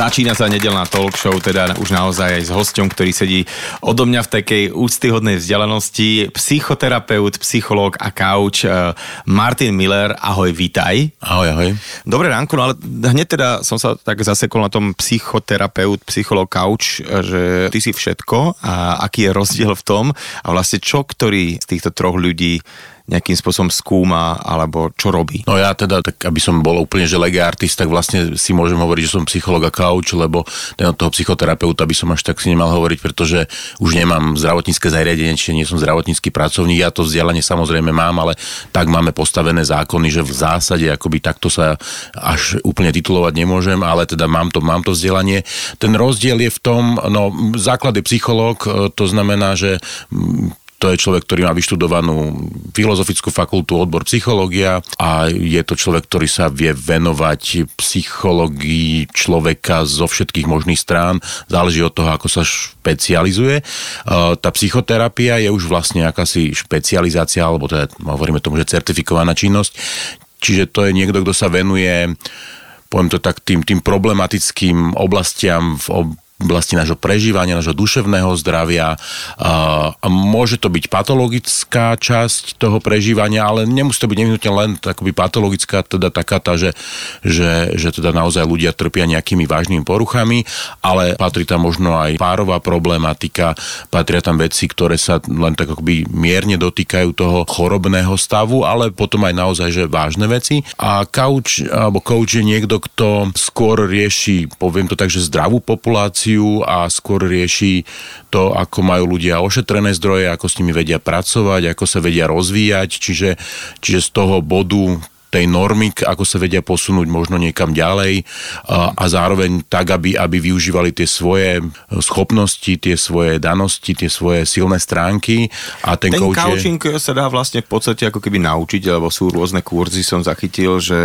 Začína sa nedelná talk show, teda už naozaj aj s hosťom, ktorý sedí odo mňa v takej úctyhodnej vzdialenosti. Psychoterapeut, psychológ a couch eh, Martin Miller. Ahoj, vítaj. Ahoj, ahoj. Dobré ránko, no ale hneď teda som sa tak zasekol na tom psychoterapeut, psychológ, couch, eh, že ty si všetko a aký je rozdiel v tom a vlastne čo ktorý z týchto troch ľudí nejakým spôsobom skúma alebo čo robí? No ja teda, tak aby som bol úplne že lega artist, tak vlastne si môžem hovoriť, že som psycholog a couch, lebo ten od toho psychoterapeuta by som až tak si nemal hovoriť, pretože už nemám zdravotnícke zariadenie, čiže nie som zdravotnícky pracovník. Ja to vzdelanie samozrejme mám, ale tak máme postavené zákony, že v zásade akoby takto sa až úplne titulovať nemôžem, ale teda mám to, mám to vzdelanie. Ten rozdiel je v tom, no základ je psychológ, to znamená, že to je človek, ktorý má vyštudovanú filozofickú fakultu, odbor psychológia a je to človek, ktorý sa vie venovať psychológii človeka zo všetkých možných strán. Záleží od toho, ako sa špecializuje. Tá psychoterapia je už vlastne akási špecializácia, alebo teda hovoríme tomu, že certifikovaná činnosť. Čiže to je niekto, kto sa venuje poviem to tak, tým, tým problematickým oblastiam v oblasti nášho prežívania, nášho duševného zdravia. A môže to byť patologická časť toho prežívania, ale nemusí to byť nevyhnutne len takoby patologická, teda taká tá, že, že, že teda naozaj ľudia trpia nejakými vážnymi poruchami, ale patrí tam možno aj párová problematika, patria tam veci, ktoré sa len tak akoby mierne dotýkajú toho chorobného stavu, ale potom aj naozaj, že vážne veci. A coach, alebo coach je niekto, kto skôr rieši, poviem to tak, že zdravú populáciu, prevenciu a skôr rieši to, ako majú ľudia ošetrené zdroje, ako s nimi vedia pracovať, ako sa vedia rozvíjať, čiže, čiže z toho bodu tej normy, ako sa vedia posunúť možno niekam ďalej a, a zároveň tak, aby, aby využívali tie svoje schopnosti, tie svoje danosti, tie svoje silné stránky. A ten, ten coaching je... sa dá vlastne v podstate ako keby naučiť, lebo sú rôzne kurzy, som zachytil, že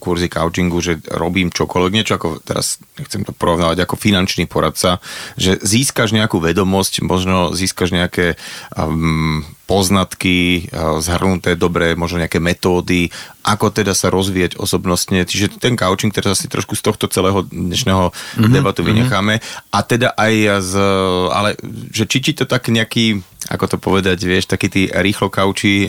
kurzy coachingu, že robím čokoľvek, niečo ako, teraz nechcem to porovnávať, ako finančný poradca, že získaš nejakú vedomosť, možno získaš nejaké um, poznatky, zhrnuté dobré, možno nejaké metódy, ako teda sa rozvíjať osobnostne. Čiže ten coaching teraz asi trošku z tohto celého dnešného mm-hmm, debatu mhm. vynecháme. Mm-hmm. A teda aj z, ale že či ti to tak nejaký, ako to povedať, vieš, takí tí rýchlo kauči e,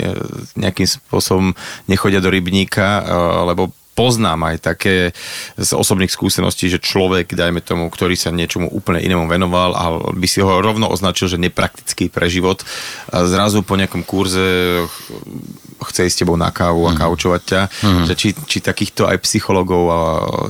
nejakým spôsobom nechodia do rybníka, e, lebo poznám aj také z osobných skúseností, že človek, dajme tomu, ktorý sa niečomu úplne inému venoval a by si ho rovno označil, že nepraktický pre život, zrazu po nejakom kurze chce ísť s tebou na kávu a mhm. kaučovať ťa, mm. že či, či takýchto aj psychologov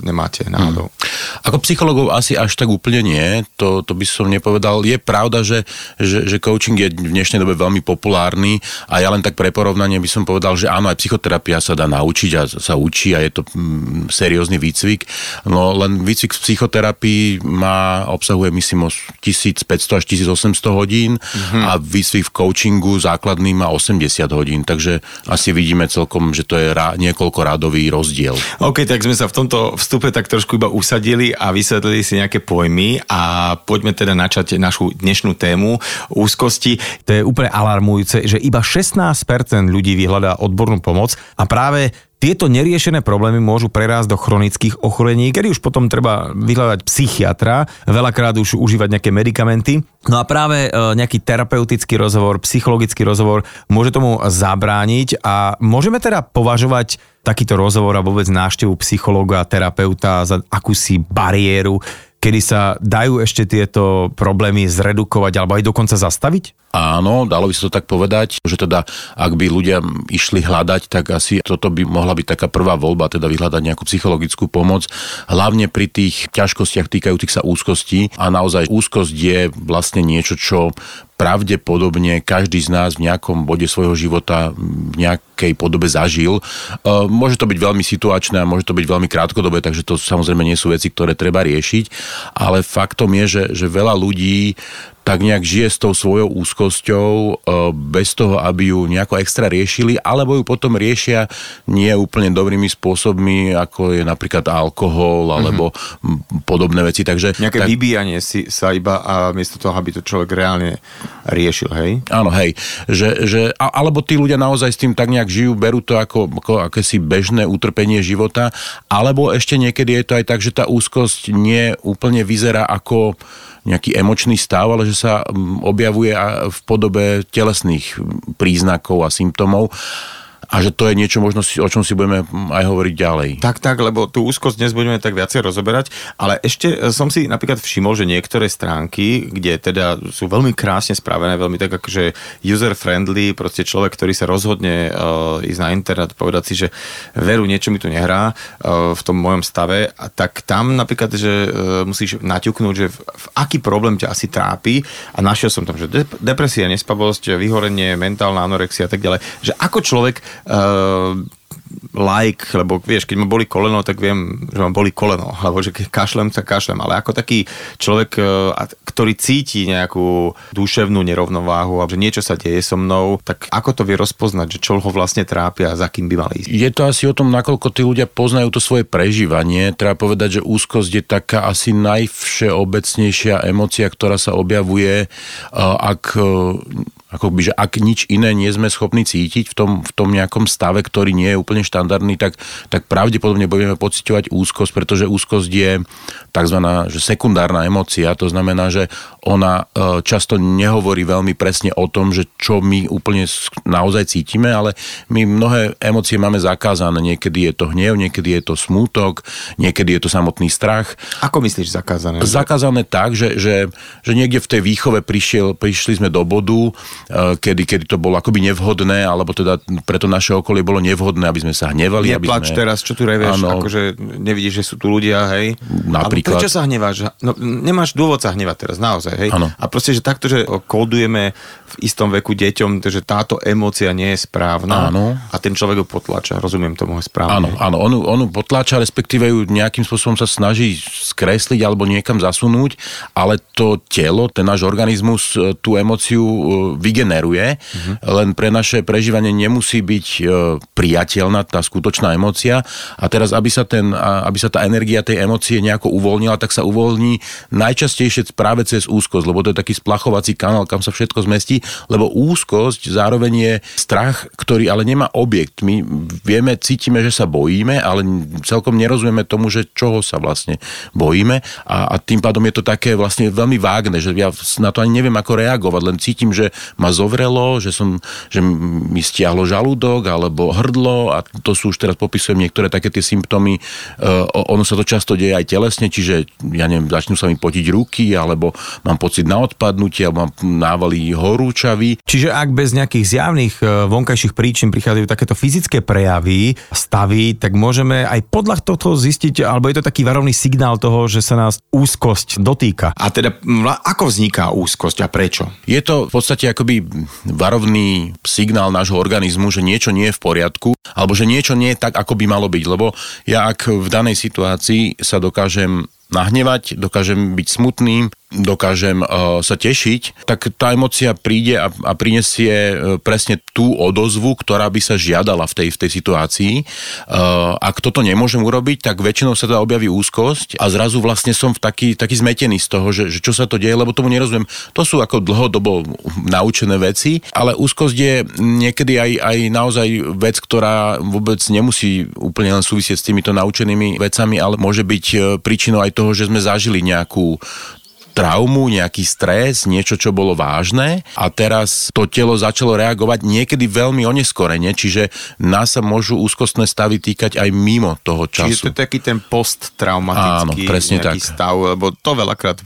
nemáte náhodou. Mm. Ako psychologov asi až tak úplne nie, to, to by som nepovedal. Je pravda, že, že, že coaching je v dnešnej dobe veľmi populárny a ja len tak pre porovnanie by som povedal, že áno, aj psychoterapia sa dá naučiť a sa učí a je to mm, seriózny výcvik. No len výcvik v psychoterapii má, obsahuje myslím 1500 až 1800 hodín mm-hmm. a výcvik v coachingu základný má 80 hodín, takže asi vidíme celkom, že to je rá, niekoľko rádový rozdiel. OK, tak sme sa v tomto vstupe tak trošku iba usadili a vysvetlili si nejaké pojmy a poďme teda načať našu dnešnú tému úzkosti. To je úplne alarmujúce, že iba 16% ľudí vyhľadá odbornú pomoc a práve tieto neriešené problémy môžu prerásť do chronických ochorení, kedy už potom treba vyhľadať psychiatra, veľakrát už užívať nejaké medikamenty. No a práve e, nejaký terapeutický rozhovor, psychologický rozhovor môže tomu zabrániť a môžeme teda považovať takýto rozhovor a vôbec návštevu psychológa terapeuta za akúsi bariéru, kedy sa dajú ešte tieto problémy zredukovať alebo aj dokonca zastaviť? Áno, dalo by sa to tak povedať, že teda ak by ľudia išli hľadať, tak asi toto by mohla byť taká prvá voľba, teda vyhľadať nejakú psychologickú pomoc, hlavne pri tých ťažkostiach týkajúcich sa úzkosti a naozaj úzkosť je vlastne niečo, čo pravdepodobne každý z nás v nejakom bode svojho života v nejakej podobe zažil. E, môže to byť veľmi situačné a môže to byť veľmi krátkodobé, takže to samozrejme nie sú veci, ktoré treba riešiť, ale faktom je, že, že veľa ľudí tak nejak žije s tou svojou úzkosťou e, bez toho, aby ju nejako extra riešili, alebo ju potom riešia nie úplne dobrými spôsobmi, ako je napríklad alkohol alebo mm-hmm. podobné veci. Takže, Nejaké tak... vybíjanie si sa iba a miesto toho, aby to človek reálne riešil, hej? Áno, hej. Že, že, alebo tí ľudia naozaj s tým tak nejak žijú, berú to ako, ako akési bežné utrpenie života, alebo ešte niekedy je to aj tak, že tá úzkosť nie úplne vyzerá ako nejaký emočný stav, ale že sa mm, objavuje v podobe telesných príznakov a symptómov a že to je niečo možno, o čom si budeme aj hovoriť ďalej. Tak, tak, lebo tú úzkosť dnes budeme tak viacej rozoberať, ale ešte e, som si napríklad všimol, že niektoré stránky, kde teda sú veľmi krásne spravené, veľmi tak akože user-friendly, proste človek, ktorý sa rozhodne uh, ísť na internet, povedať si, že veru, niečo mi tu nehrá uh, v tom mojom stave, a tak tam napríklad, že uh, musíš naťuknúť, že v, v aký problém ťa asi trápi a našiel som tam, že depresia, nespavosť, vyhorenie, mentálna anorexia a tak ďalej, že ako človek like, lebo vieš, keď ma boli koleno, tak viem, že ma boli koleno, alebo že keď kašlem, sa kašlem, ale ako taký človek, e, ktorý cíti nejakú duševnú nerovnováhu, alebo že niečo sa deje so mnou, tak ako to vie rozpoznať, že čo ho vlastne trápia a za kým by mal ísť? Je to asi o tom, nakoľko tí ľudia poznajú to svoje prežívanie. Treba povedať, že úzkosť je taká asi najvšeobecnejšia emocia, ktorá sa objavuje, e, ak ako by, že ak nič iné nie sme schopní cítiť v tom, v tom nejakom stave, ktorý nie je úplne štandardný, tak, tak pravdepodobne budeme pociťovať úzkosť, pretože úzkosť je tzv. Že sekundárna emocia, to znamená, že ona e, často nehovorí veľmi presne o tom, že čo my úplne naozaj cítime, ale my mnohé emócie máme zakázané. Niekedy je to hnev, niekedy je to smútok, niekedy je to samotný strach. Ako myslíš zakázané? Zakázané tak, že, že, že niekde v tej výchove prišiel, prišli sme do bodu, kedy, kedy to bolo akoby nevhodné, alebo teda pre to naše okolie bolo nevhodné, aby sme sa hnevali. Neplač aby sme... teraz, čo tu revieš, akože nevidíš, že sú tu ľudia, hej. Napríklad. prečo sa hneváš? No, nemáš dôvod sa hnevať teraz, naozaj, hej. Ano. A proste, že takto, že kódujeme v istom veku deťom, že táto emócia nie je správna ano. a ten človek ju potláča, rozumiem tomu správne. Áno, áno, on, on potláča, respektíve ju nejakým spôsobom sa snaží skresliť alebo niekam zasunúť, ale to telo, ten náš organizmus eh, tú emóciu eh, vygeneruje, uh-huh. len pre naše prežívanie nemusí byť e, priateľná tá skutočná emócia a teraz, aby sa, ten, aby sa tá energia tej emócie nejako uvoľnila, tak sa uvoľní najčastejšie práve cez úzkosť, lebo to je taký splachovací kanál, kam sa všetko zmestí, lebo úzkosť zároveň je strach, ktorý ale nemá objekt. My vieme, cítime, že sa bojíme, ale celkom nerozumieme tomu, že čoho sa vlastne bojíme a, a tým pádom je to také vlastne veľmi vágne, že ja na to ani neviem ako reagovať, len cítim, že ma zovrelo, že, som, že mi stiahlo žalúdok alebo hrdlo a to sú už teraz popisujem niektoré také tie symptómy. Uh, ono sa to často deje aj telesne, čiže ja neviem, začnú sa mi potiť ruky alebo mám pocit na odpadnutie alebo mám návaly horúčavy. Čiže ak bez nejakých zjavných e, vonkajších príčin prichádzajú takéto fyzické prejavy, stavy, tak môžeme aj podľa tohto zistiť, alebo je to taký varovný signál toho, že sa nás úzkosť dotýka. A teda ako vzniká úzkosť a prečo? Je to v podstate ako akoby varovný signál nášho organizmu, že niečo nie je v poriadku, alebo že niečo nie je tak, ako by malo byť. Lebo ja ak v danej situácii sa dokážem nahnevať, dokážem byť smutný, dokážem uh, sa tešiť, tak tá emocia príde a, a prinesie uh, presne tú odozvu, ktorá by sa žiadala v tej, v tej situácii. Uh, ak toto nemôžem urobiť, tak väčšinou sa teda objaví úzkosť a zrazu vlastne som v taký, taký zmetený z toho, že, že čo sa to deje, lebo tomu nerozumiem. To sú ako dlhodobo naučené veci, ale úzkosť je niekedy aj, aj naozaj vec, ktorá vôbec nemusí úplne len súvisieť s týmito naučenými vecami, ale môže byť príčinou aj toho, že sme zažili nejakú traumu, nejaký stres, niečo, čo bolo vážne a teraz to telo začalo reagovať niekedy veľmi oneskorene, čiže nás sa môžu úzkostné stavy týkať aj mimo toho času. Čiže to je taký ten posttraumatický Áno, presne tak. stav, lebo to veľakrát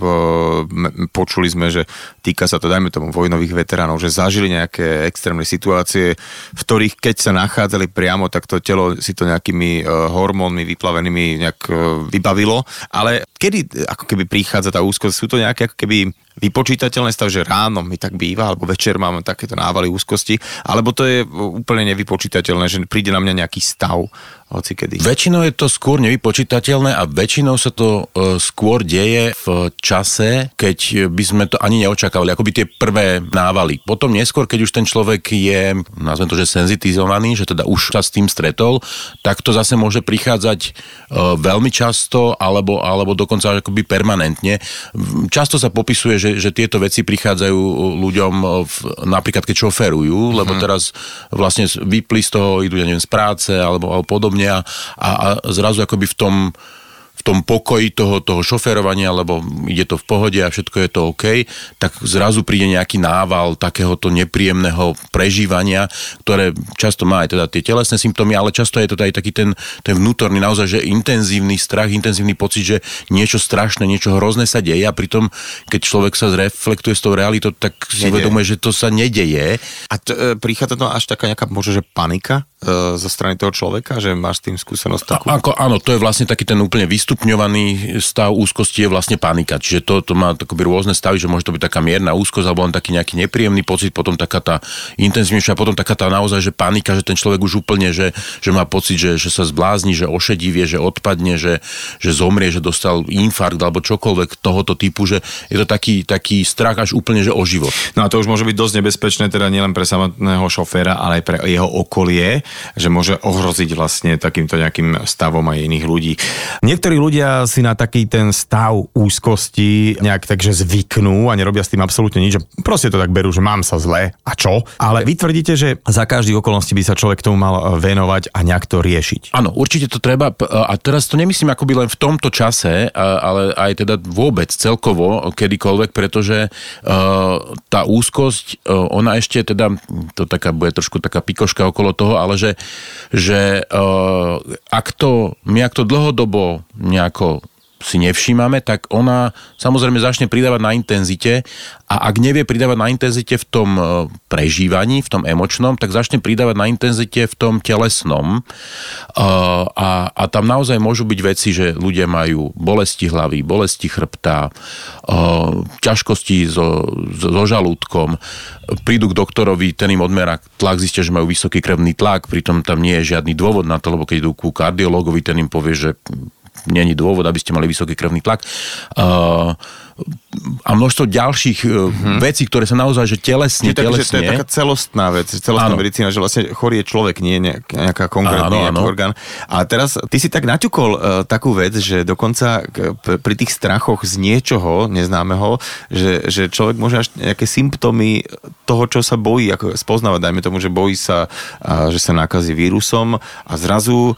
počuli sme, že týka sa to, dajme tomu, vojnových veteránov, že zažili nejaké extrémne situácie, v ktorých keď sa nachádzali priamo, tak to telo si to nejakými e, hormónmi vyplavenými nejak e, vybavilo, ale kedy ako keby prichádza tá úzkosť, sú to nejaké ako keby vypočítateľné stav, že ráno mi tak býva, alebo večer mám takéto návaly úzkosti, alebo to je úplne nevypočítateľné, že príde na mňa nejaký stav hoci kedy. Väčšinou je to skôr nevypočítateľné a väčšinou sa to e, skôr deje v čase, keď by sme to ani neočakávali, ako by tie prvé návaly. Potom neskôr, keď už ten človek je, nazvem to, že senzitizovaný, že teda už sa s tým stretol, tak to zase môže prichádzať e, veľmi často alebo, alebo dokonca akoby permanentne. Často sa popisuje, že, že tieto veci prichádzajú ľuďom v, napríklad keď šoferujú, lebo mhm. teraz vlastne vypli z toho, idú, ja neviem, z práce alebo, alebo podobne a, a zrazu akoby v tom tom pokoji toho, toho šoferovania, lebo ide to v pohode a všetko je to OK, tak zrazu príde nejaký nával takéhoto nepríjemného prežívania, ktoré často má aj teda tie telesné symptómy, ale často je to aj taký ten, ten vnútorný naozaj, že intenzívny strach, intenzívny pocit, že niečo strašné, niečo hrozné sa deje a pritom, keď človek sa zreflektuje s tou realitou, tak si uvedomuje, že to sa nedeje. A t- e, prichádza to až taká nejaká možno, že panika zo strany toho človeka, že máš s tým skúsenosť takú? A, ako, áno, to je vlastne taký ten úplne výstup stupňovaný stav úzkosti je vlastne panika. Čiže to, to má takoby rôzne stavy, že môže to byť taká mierna úzkosť alebo len taký nejaký nepríjemný pocit, potom taká tá intenzívnejšia, potom taká tá naozaj, že panika, že ten človek už úplne, že, že má pocit, že, že sa zblázni, že ošedivie, že odpadne, že, že zomrie, že dostal infarkt alebo čokoľvek tohoto typu, že je to taký, taký strach až úplne, že o život. No a to už môže byť dosť nebezpečné, teda nielen pre samotného šoféra, ale aj pre jeho okolie, že môže ohroziť vlastne takýmto nejakým stavom aj iných ľudí. Niektorí ľudia si na taký ten stav úzkosti nejak takže zvyknú a nerobia s tým absolútne nič. Proste to tak berú, že mám sa zle a čo? Ale vy tvrdíte, že za každý okolnosti by sa človek tomu mal e, venovať a nejak to riešiť. Áno, určite to treba. A teraz to nemyslím akoby len v tomto čase, ale aj teda vôbec celkovo, kedykoľvek, pretože tá úzkosť, ona ešte teda, to taká bude trošku taká pikoška okolo toho, ale že, že uh, ak to, my ak to dlhodobo nejako si nevšímame, tak ona samozrejme začne pridávať na intenzite a ak nevie pridávať na intenzite v tom e, prežívaní, v tom emočnom, tak začne pridávať na intenzite v tom telesnom. E, a, a tam naozaj môžu byť veci, že ľudia majú bolesti hlavy, bolesti chrbta, e, ťažkosti so, so žalúdkom, prídu k doktorovi, ten im odmerá tlak, zistia, že majú vysoký krvný tlak, pritom tam nie je žiadny dôvod na to, lebo keď idú ku kardiologovi, ten im povie, že není dôvod, aby ste mali vysoký krvný tlak. Uh, a množstvo ďalších mm-hmm. vecí, ktoré sa naozaj, že telesne, Čiže telesne... to je taká celostná vec, celostná áno. medicína, že vlastne chorý je človek, nie nejaká konkrétny áno, áno. orgán. A teraz ty si tak naťukol uh, takú vec, že dokonca k, pri tých strachoch z niečoho neznámeho, že, že človek môže až nejaké symptómy toho, čo sa bojí, ako spoznávať, dajme tomu, že bojí sa, uh, že sa nakazí vírusom a zrazu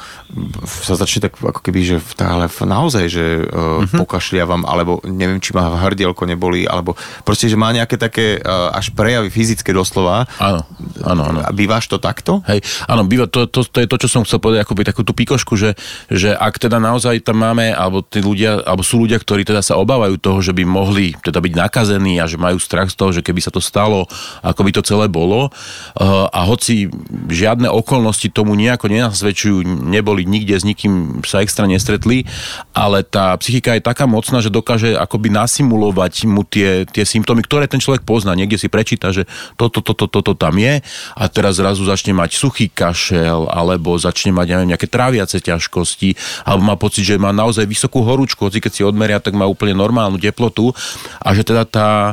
sa začne tak ako keby, že ale naozaj, že uh, mm-hmm. pokašliavam, alebo neviem, či má hrdielko neboli, alebo proste, že má nejaké také uh, až prejavy fyzické doslova. Áno, áno, áno. A bývaš to takto? Hej, áno, býva, to, to, to je to, čo som chcel povedať, akoby takú tú pikošku, že, že ak teda naozaj tam máme, alebo tí ľudia, alebo sú ľudia, ktorí teda sa obávajú toho, že by mohli teda byť nakazení a že majú strach z toho, že keby sa to stalo, ako by to celé bolo. Uh, a hoci žiadne okolnosti tomu nejako nenasvedčujú, neboli nikde s nikým sa extra nestretli, ale tá psychika je taká mocná, že dokáže akoby nás nasimulovať mu tie, tie symptómy, ktoré ten človek pozná. Niekde si prečíta, že toto, toto, toto tam je a teraz zrazu začne mať suchý kašel alebo začne mať neviem, nejaké tráviace ťažkosti alebo má pocit, že má naozaj vysokú horúčku, hoci keď si odmeria, tak má úplne normálnu teplotu a že teda tá,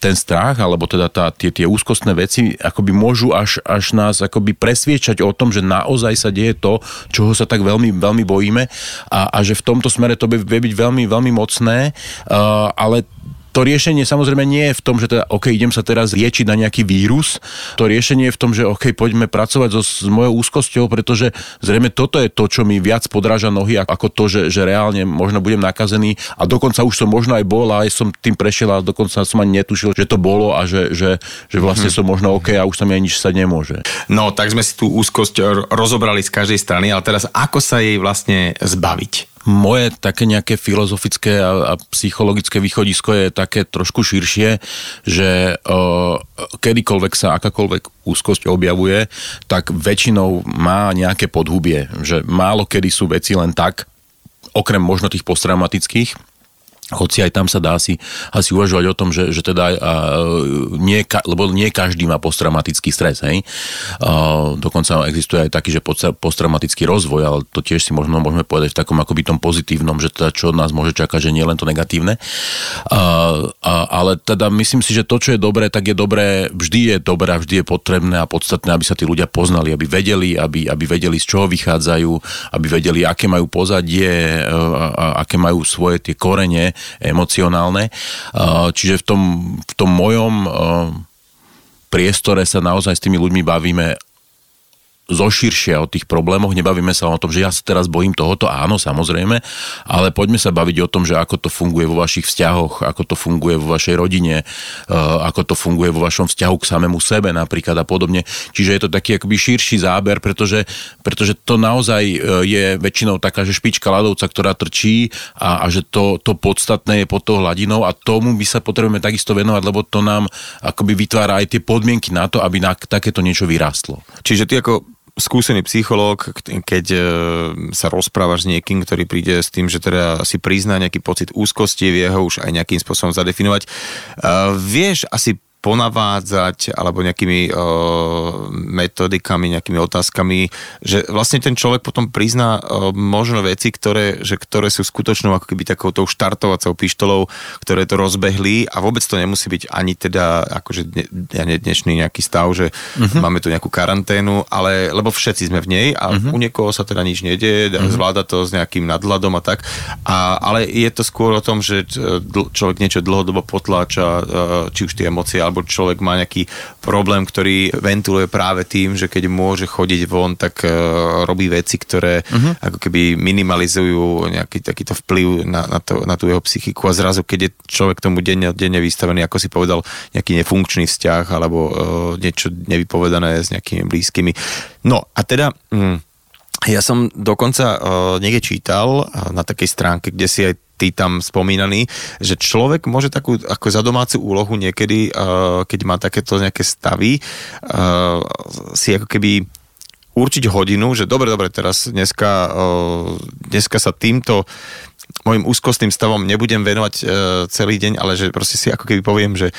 ten strach alebo teda tá, tie, tie úzkostné veci akoby môžu až, až nás akoby presviečať o tom, že naozaj sa deje to, čoho sa tak veľmi, veľmi bojíme a, a že v tomto smere to vie byť veľmi, veľmi mocné Uh, ale to riešenie samozrejme nie je v tom, že teda, OK, idem sa teraz liečiť na nejaký vírus. To riešenie je v tom, že OK, poďme pracovať so, s mojou úzkosťou, pretože zrejme toto je to, čo mi viac podráža nohy, ako to, že, že reálne možno budem nakazený a dokonca už som možno aj bol a aj som tým prešiel a dokonca som ani netušil, že to bolo a že, že, že vlastne hmm. som možno OK a už sa mi ani nič sa nemôže. No, tak sme si tú úzkosť rozobrali z každej strany, ale teraz ako sa jej vlastne zbaviť? Moje také nejaké filozofické a, a psychologické východisko je také trošku širšie, že o, kedykoľvek sa akákoľvek úzkosť objavuje, tak väčšinou má nejaké podhubie, že málo kedy sú veci len tak, okrem možno tých posttraumatických, hoci aj tam sa dá asi, asi uvažovať o tom, že, že teda a, nie, lebo nie každý má posttraumatický stres, hej. A, dokonca existuje aj taký, že posttraumatický rozvoj, ale to tiež si možno môžeme povedať v takom akoby tom pozitívnom, že teda čo nás môže čakať, že nie len to negatívne. A, a, ale teda myslím si, že to, čo je dobré, tak je dobré, vždy je dobré a vždy je potrebné a podstatné, aby sa tí ľudia poznali, aby vedeli, aby, aby vedeli, z čoho vychádzajú, aby vedeli, aké majú pozadie, a, a, aké majú svoje tie korene, emocionálne. Čiže v tom, v tom mojom priestore sa naozaj s tými ľuďmi bavíme zoširšia o tých problémoch, nebavíme sa o tom, že ja sa teraz bojím tohoto, áno, samozrejme, ale poďme sa baviť o tom, že ako to funguje vo vašich vzťahoch, ako to funguje vo vašej rodine, eh, ako to funguje vo vašom vzťahu k samému sebe napríklad a podobne. Čiže je to taký akoby širší záber, pretože, pretože to naozaj eh, je väčšinou taká, že špička ľadovca, ktorá trčí a, a že to, to podstatné je pod tou hladinou a tomu by sa potrebujeme takisto venovať, lebo to nám akoby vytvára aj tie podmienky na to, aby na takéto niečo vyrástlo. Čiže ty ako skúsený psychológ, keď e, sa rozprávaš s niekým, ktorý príde s tým, že teda si prizná nejaký pocit úzkosti, vie ho už aj nejakým spôsobom zadefinovať, uh, vieš asi ponavádzať alebo nejakými uh, metodikami, nejakými otázkami, že vlastne ten človek potom prizná uh, možno veci, ktoré, že, ktoré sú skutočnou ako keby takou tou štartovacou pištolou, ktoré to rozbehli a vôbec to nemusí byť ani teda akože dne, dnešný nejaký stav, že uh-huh. máme tu nejakú karanténu, ale lebo všetci sme v nej a uh-huh. u niekoho sa teda nič nedieje, uh-huh. zvláda to s nejakým nadhľadom a tak, a, ale je to skôr o tom, že človek niečo dlhodobo potláča, uh, či už tie emócie alebo človek má nejaký problém, ktorý ventiluje práve tým, že keď môže chodiť von, tak uh, robí veci, ktoré uh-huh. ako keby minimalizujú nejaký takýto vplyv na, na, to, na tú jeho psychiku a zrazu, keď je človek tomu denne, denne vystavený, ako si povedal, nejaký nefunkčný vzťah alebo uh, niečo nevypovedané s nejakými blízkymi. No a teda... Mm, ja som dokonca uh, niekde čítal uh, na takej stránke, kde si aj ty tam spomínaný, že človek môže takú ako za domácu úlohu niekedy, uh, keď má takéto nejaké stavy, uh, si ako keby určiť hodinu, že dobre, dobre, teraz dneska, uh, dneska sa týmto môjim úzkostným stavom nebudem venovať celý deň, ale že proste si ako keby poviem, že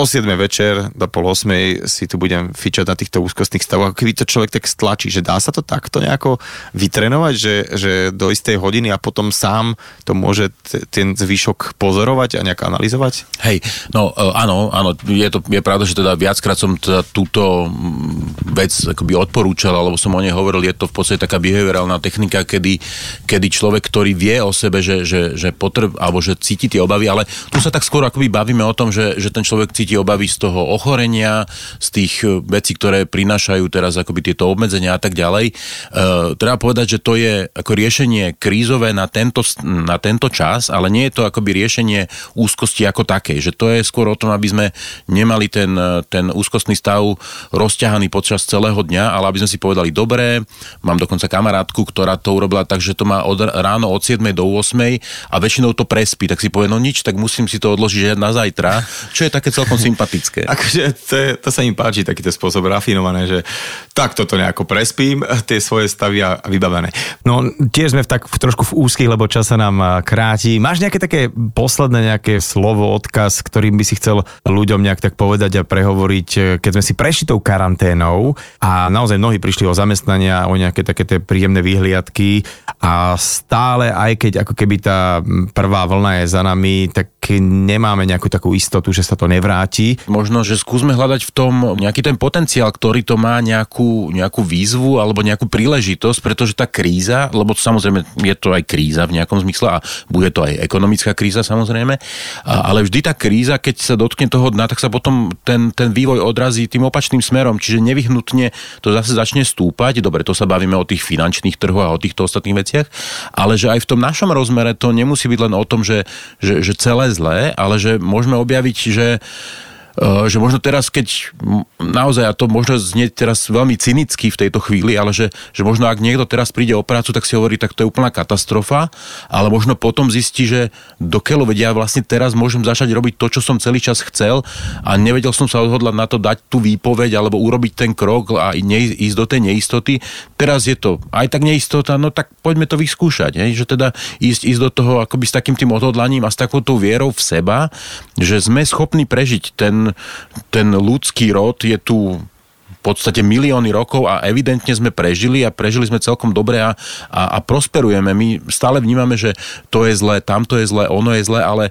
o 7 večer do pol 8 si tu budem fičať na týchto úzkostných stavoch. Keby to človek tak stlačí, že dá sa to takto nejako vytrenovať, že, že do istej hodiny a potom sám to môže t- ten zvyšok pozorovať a nejak analyzovať? Hej, no e, áno, áno, je to je pravda, že teda viackrát som teda túto mm, vec akoby odporúčal, alebo som o nej hovoril, je to v podstate taká behaviorálna technika, kedy, kedy človek, ktorý vie o sebe, že, že, že potreb, alebo že cíti tie obavy, ale tu sa tak skôr akoby bavíme o tom, že, že ten človek cíti cíti obavy z toho ochorenia, z tých e, vecí, ktoré prinášajú teraz akoby tieto obmedzenia a tak ďalej. E, treba povedať, že to je ako riešenie krízové na tento, na tento čas, ale nie je to akoby riešenie úzkosti ako takej, že to je skôr o tom, aby sme nemali ten, e, ten úzkostný stav rozťahaný počas celého dňa, ale aby sme si povedali, dobre, mám dokonca kamarátku, ktorá to urobila tak, že to má od ráno od 7 do 8 a väčšinou to prespí, tak si povie, no nič, tak musím si to odložiť na zajtra, čo je také celkom sympatické. Akože to, to sa im páči, takýto spôsob rafinované, že tak toto nejako prespím, tie svoje stavy a vybavené. No tiež sme v tak v trošku v úzkých, lebo čas sa nám kráti. Máš nejaké také posledné nejaké slovo, odkaz, ktorým by si chcel ľuďom nejak tak povedať a prehovoriť, e, keď sme si prešli tou karanténou a naozaj mnohí prišli o zamestnania, o nejaké také tie príjemné výhliadky a stále, aj keď ako keby tá prvá vlna je za nami, tak nemáme nejakú takú istotu, že sa to nevráti vráti. Možno, že skúsme hľadať v tom nejaký ten potenciál, ktorý to má nejakú, nejakú výzvu alebo nejakú príležitosť, pretože tá kríza, lebo samozrejme je to aj kríza v nejakom zmysle a bude to aj ekonomická kríza samozrejme, ale vždy tá kríza, keď sa dotkne toho dna, tak sa potom ten, ten vývoj odrazí tým opačným smerom, čiže nevyhnutne to zase začne stúpať. Dobre, to sa bavíme o tých finančných trhoch a o týchto ostatných veciach, ale že aj v tom našom rozmere to nemusí byť len o tom, že, že, že celé zlé, ale že môžeme objaviť, že že možno teraz, keď naozaj, a to možno znieť teraz veľmi cynicky v tejto chvíli, ale že, že možno ak niekto teraz príde o prácu, tak si hovorí, tak to je úplná katastrofa, ale možno potom zistí, že do keľu vedia, vlastne teraz môžem začať robiť to, čo som celý čas chcel a nevedel som sa odhodlať na to dať tú výpoveď alebo urobiť ten krok a ísť do tej neistoty. Teraz je to aj tak neistota, no tak poďme to vyskúšať, hej? že teda ísť, ísť do toho akoby s takým tým odhodlaním a s takouto vierou v seba, že sme schopní prežiť ten, ten ľudský rod je tu v podstate milióny rokov a evidentne sme prežili a prežili sme celkom dobre a, a, a prosperujeme. My stále vnímame, že to je zlé, tamto je zlé, ono je zlé, ale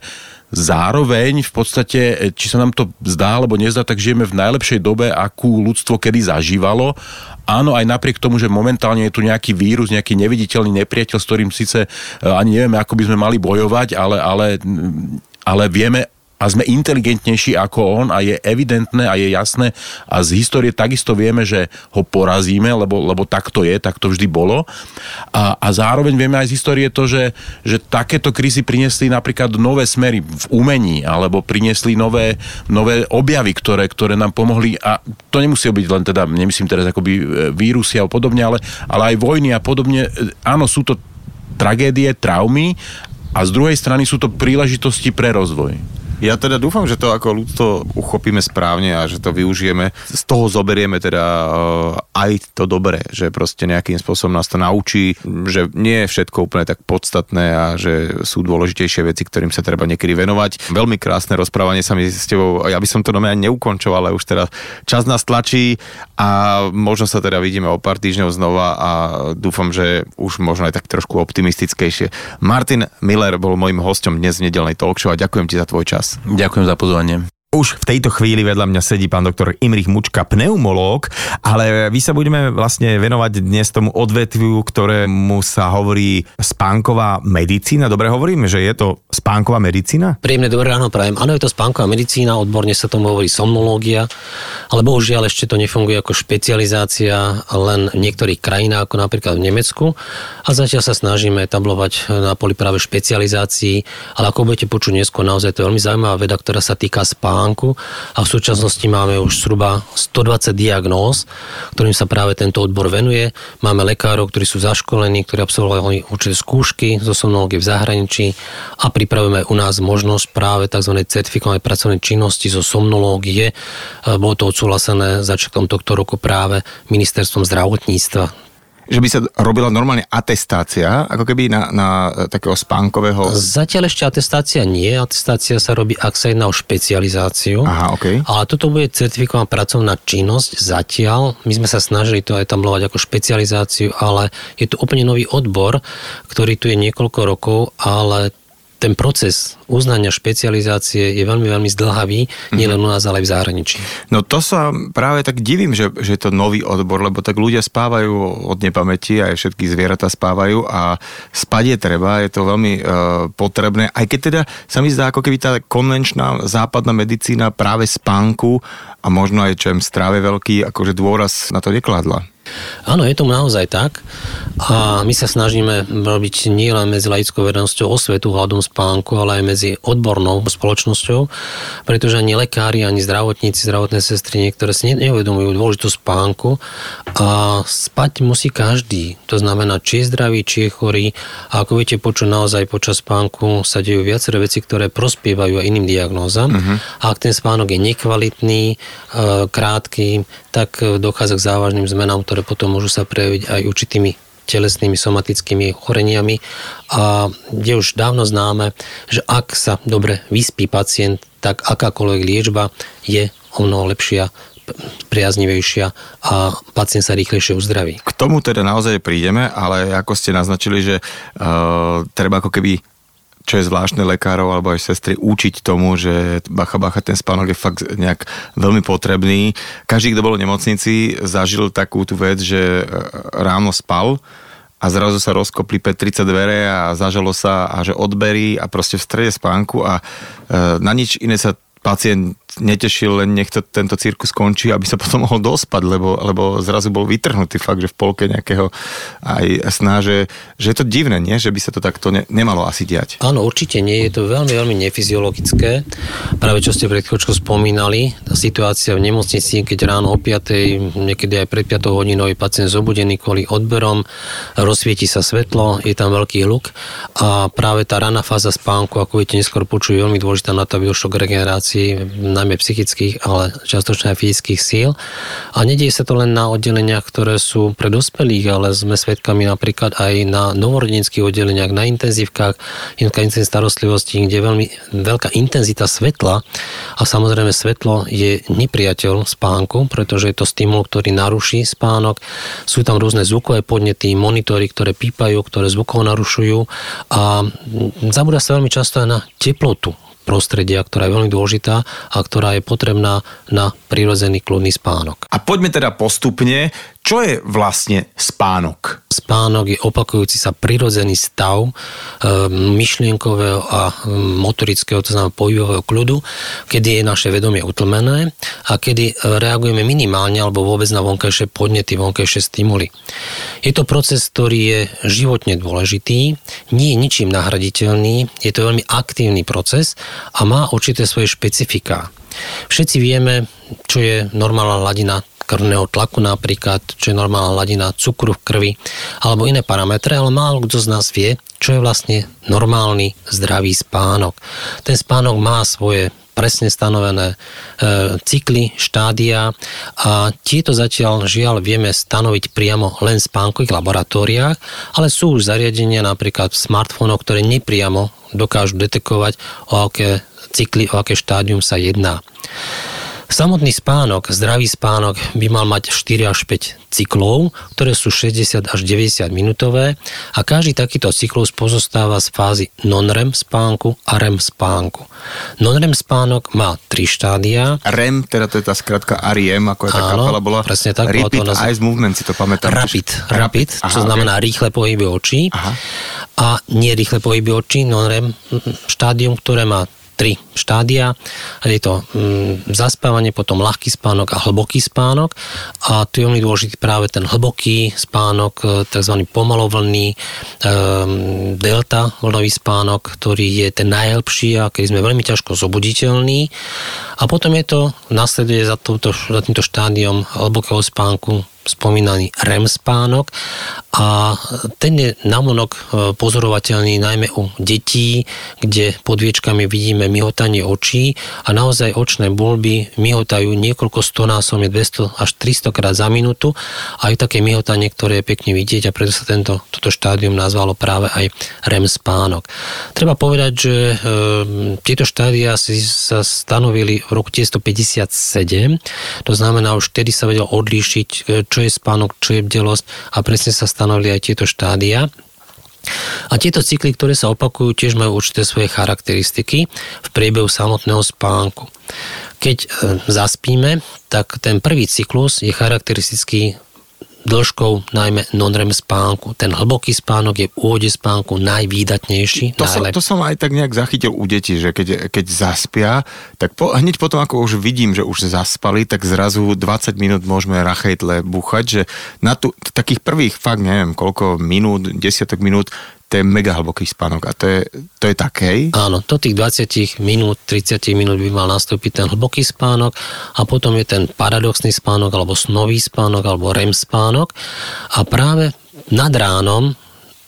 zároveň v podstate, či sa nám to zdá alebo nezdá, tak žijeme v najlepšej dobe, akú ľudstvo kedy zažívalo. Áno, aj napriek tomu, že momentálne je tu nejaký vírus, nejaký neviditeľný nepriateľ, s ktorým síce eh, ani nevieme, ako by sme mali bojovať, ale, ale, ale vieme, a sme inteligentnejší ako on a je evidentné a je jasné a z histórie takisto vieme, že ho porazíme, lebo, lebo tak to je, tak to vždy bolo. A, a zároveň vieme aj z histórie to, že, že takéto krízy priniesli napríklad nové smery v umení alebo priniesli nové, nové objavy, ktoré, ktoré nám pomohli a to nemusí byť len teda, nemyslím teraz akoby e, vírusy a podobne, ale, ale aj vojny a podobne. E, áno, sú to tragédie, traumy a z druhej strany sú to príležitosti pre rozvoj. Ja teda dúfam, že to ako ľudstvo uchopíme správne a že to využijeme. Z toho zoberieme teda uh, aj to dobré, že proste nejakým spôsobom nás to naučí, že nie je všetko úplne tak podstatné a že sú dôležitejšie veci, ktorým sa treba niekedy venovať. Veľmi krásne rozprávanie sa mi s tebou, ja by som to ani neukončoval, ale už teda čas nás tlačí a možno sa teda vidíme o pár týždňov znova a dúfam, že už možno aj tak trošku optimistickejšie. Martin Miller bol môjim hostom dnes v nedelnej talk show a ďakujem ti za tvoj čas. Ďakujem za pozvanie. Už v tejto chvíli vedľa mňa sedí pán doktor Imrich Mučka, pneumológ, ale vy sa budeme vlastne venovať dnes tomu odvetviu, ktorému sa hovorí spánková medicína. Dobre hovoríme, že je to spánková medicína? Príjemné dobré ráno prajem. Áno, je to spánková medicína, odborne sa tomu hovorí somnológia, ale bohužiaľ ešte to nefunguje ako špecializácia len v niektorých krajinách, ako napríklad v Nemecku. A zatiaľ sa snažíme etablovať na poli práve špecializácií, ale ako budete počuť neskôr, naozaj to je veľmi zaujímavá veda, ktorá sa týka spánku článku a v súčasnosti máme už zhruba 120 diagnóz, ktorým sa práve tento odbor venuje. Máme lekárov, ktorí sú zaškolení, ktorí absolvovali určité skúšky zo somnológie v zahraničí a pripravujeme u nás možnosť práve tzv. certifikovanej pracovnej činnosti zo somnológie. Bolo to odsúhlasené začiatkom tohto roku práve ministerstvom zdravotníctva že by sa robila normálne atestácia, ako keby na, na takého spánkového... Zatiaľ ešte atestácia nie, atestácia sa robí, ak sa jedná o špecializáciu. Aha, okay. Ale toto bude certifikovaná pracovná činnosť zatiaľ. My sme sa snažili to aj tablovať ako špecializáciu, ale je tu úplne nový odbor, ktorý tu je niekoľko rokov, ale ten proces uznania špecializácie je veľmi, veľmi zdlhavý, nielen u nás, ale aj v zahraničí. No to sa práve tak divím, že, že je to nový odbor, lebo tak ľudia spávajú od nepamäti, aj všetky zvieratá spávajú a spať je treba, je to veľmi uh, potrebné, aj keď teda sa mi zdá, ako keby tá konvenčná západná medicína práve spánku a možno aj čo strave veľký, akože dôraz na to nekladla. Áno, je to naozaj tak. A my sa snažíme robiť nielen medzi laickou verejnosťou osvetu hľadom spánku, ale aj medzi odbornou spoločnosťou, pretože ani lekári, ani zdravotníci, zdravotné sestry niektoré si neuvedomujú dôležitú spánku a spať musí každý. To znamená, či je zdravý, či je chorý. A ako viete počuť, naozaj počas spánku sa dejú viaceré veci, ktoré prospievajú aj iným diagnózam. Uh-huh. A ak ten spánok je nekvalitný, e, krátky, tak dochádza k závažným zmenám, ktoré potom môžu sa prejaviť aj určitými telesnými somatickými ochoreniami a je už dávno známe, že ak sa dobre vyspí pacient, tak akákoľvek liečba je o mnoho lepšia priaznivejšia a pacient sa rýchlejšie uzdraví. K tomu teda naozaj prídeme, ale ako ste naznačili, že uh, treba ako keby čo je zvláštne lekárov alebo aj sestry, učiť tomu, že bacha, bacha, ten spánok je fakt nejak veľmi potrebný. Každý, kto bol v nemocnici, zažil takú tú vec, že e, ráno spal a zrazu sa rozkopli 30 dvere a zažalo sa a že odberí a proste v strede spánku a e, na nič iné sa pacient netešil, len nech to, tento cirkus skončí, aby sa potom mohol dospať, lebo, lebo zrazu bol vytrhnutý fakt, že v polke nejakého aj sná, že, že je to divné, nie? že by sa to takto ne, nemalo asi diať. Áno, určite nie, je to veľmi, veľmi nefyziologické. Práve čo ste pred chvíľočkou spomínali, tá situácia v nemocnici, keď ráno o 5, niekedy aj pred 5 hodinou je pacient zobudený kvôli odberom, rozsvieti sa svetlo, je tam veľký hluk a práve tá raná fáza spánku, ako viete, neskôr počujú, veľmi dôležitá na to, aby došlo k regenerácii najmä psychických, ale častočne aj fyzických síl. A nedieje sa to len na oddeleniach, ktoré sú pre dospelých, ale sme svedkami napríklad aj na novorodenských oddeleniach, na intenzívkach, intenzívnej starostlivosti, kde je veľmi veľká intenzita svetla a samozrejme svetlo je nepriateľ spánku, pretože je to stimul, ktorý naruší spánok. Sú tam rôzne zvukové podnety, monitory, ktoré pípajú, ktoré zvukov narušujú a zabúda sa veľmi často aj na teplotu prostredia, ktorá je veľmi dôležitá a ktorá je potrebná na prirodzený kľudný spánok. A poďme teda postupne čo je vlastne spánok? Spánok je opakujúci sa prirodzený stav e, myšlienkového a motorického, to znamená pohybového kľudu, kedy je naše vedomie utlmené a kedy reagujeme minimálne alebo vôbec na vonkajšie podnety, vonkajšie stimuly. Je to proces, ktorý je životne dôležitý, nie je ničím nahraditeľný, je to veľmi aktívny proces a má určité svoje špecifika. Všetci vieme, čo je normálna hladina krvného tlaku napríklad, čo je normálna hladina cukru v krvi, alebo iné parametre, ale málo kto z nás vie, čo je vlastne normálny zdravý spánok. Ten spánok má svoje presne stanovené e, cykly, štádia a tieto zatiaľ žiaľ vieme stanoviť priamo len v spánkových laboratóriách, ale sú už zariadenia napríklad v smartfónoch, ktoré nepriamo dokážu detekovať, o aké cykly, o aké štádium sa jedná. Samotný spánok, zdravý spánok by mal mať 4 až 5 cyklov, ktoré sú 60 až 90 minútové a každý takýto cyklus pozostáva z fázy non-REM spánku a REM spánku. Non-REM spánok má 3 štádia. REM, teda to je tá skratka REM, ako je tá Áno, kapela bola. presne tak. Repeat to Eyes Movement, si to pamätám. Rapid, rapid, Aha, čo znamená okay. rýchle pohyby očí. Aha. A nie rýchle pohyby očí, non-REM štádium, ktoré má tri štádia. Je to mm, zaspávanie, potom ľahký spánok a hlboký spánok. A tu je veľmi dôležitý práve ten hlboký spánok, e, tzv. pomalovlný e, delta vlnový spánok, ktorý je ten najlepší a keď sme veľmi ťažko zobuditeľní. A potom je to, nasleduje za, touto, za týmto štádiom hlbokého spánku spomínaný REM spánok a ten je namonok e, pozorovateľný najmä u detí, kde pod viečkami vidíme myhotanie očí a naozaj očné bulby myhotajú niekoľko stonásobne, 200 až 300 krát za minútu a aj také myhotanie, ktoré je pekne vidieť a preto sa tento, toto štádium nazvalo práve aj REM spánok. Treba povedať, že e, tieto štádia si sa stanovili v roku 1957, to znamená už vtedy sa vedel odlíšiť, e, čo je spánok, čo je bdelosť a presne sa stanovili aj tieto štádia. A tieto cykly, ktoré sa opakujú, tiež majú určité svoje charakteristiky v priebehu samotného spánku. Keď e, zaspíme, tak ten prvý cyklus je charakteristický dĺžkou najmä non-REM spánku. Ten hlboký spánok je v úvode spánku najvýdatnejší. To, som, to som aj tak nejak zachytil u detí, že keď, keď zaspia, tak po, hneď potom, ako už vidím, že už zaspali, tak zrazu 20 minút môžeme rachejtle búchať, že na tu, takých prvých fakt neviem koľko minút, desiatok minút to je mega hlboký spánok a to je, to je také. Áno, do tých 20 minút, 30 minút by mal nastúpiť ten hlboký spánok a potom je ten paradoxný spánok alebo snový spánok alebo REM spánok a práve nad ránom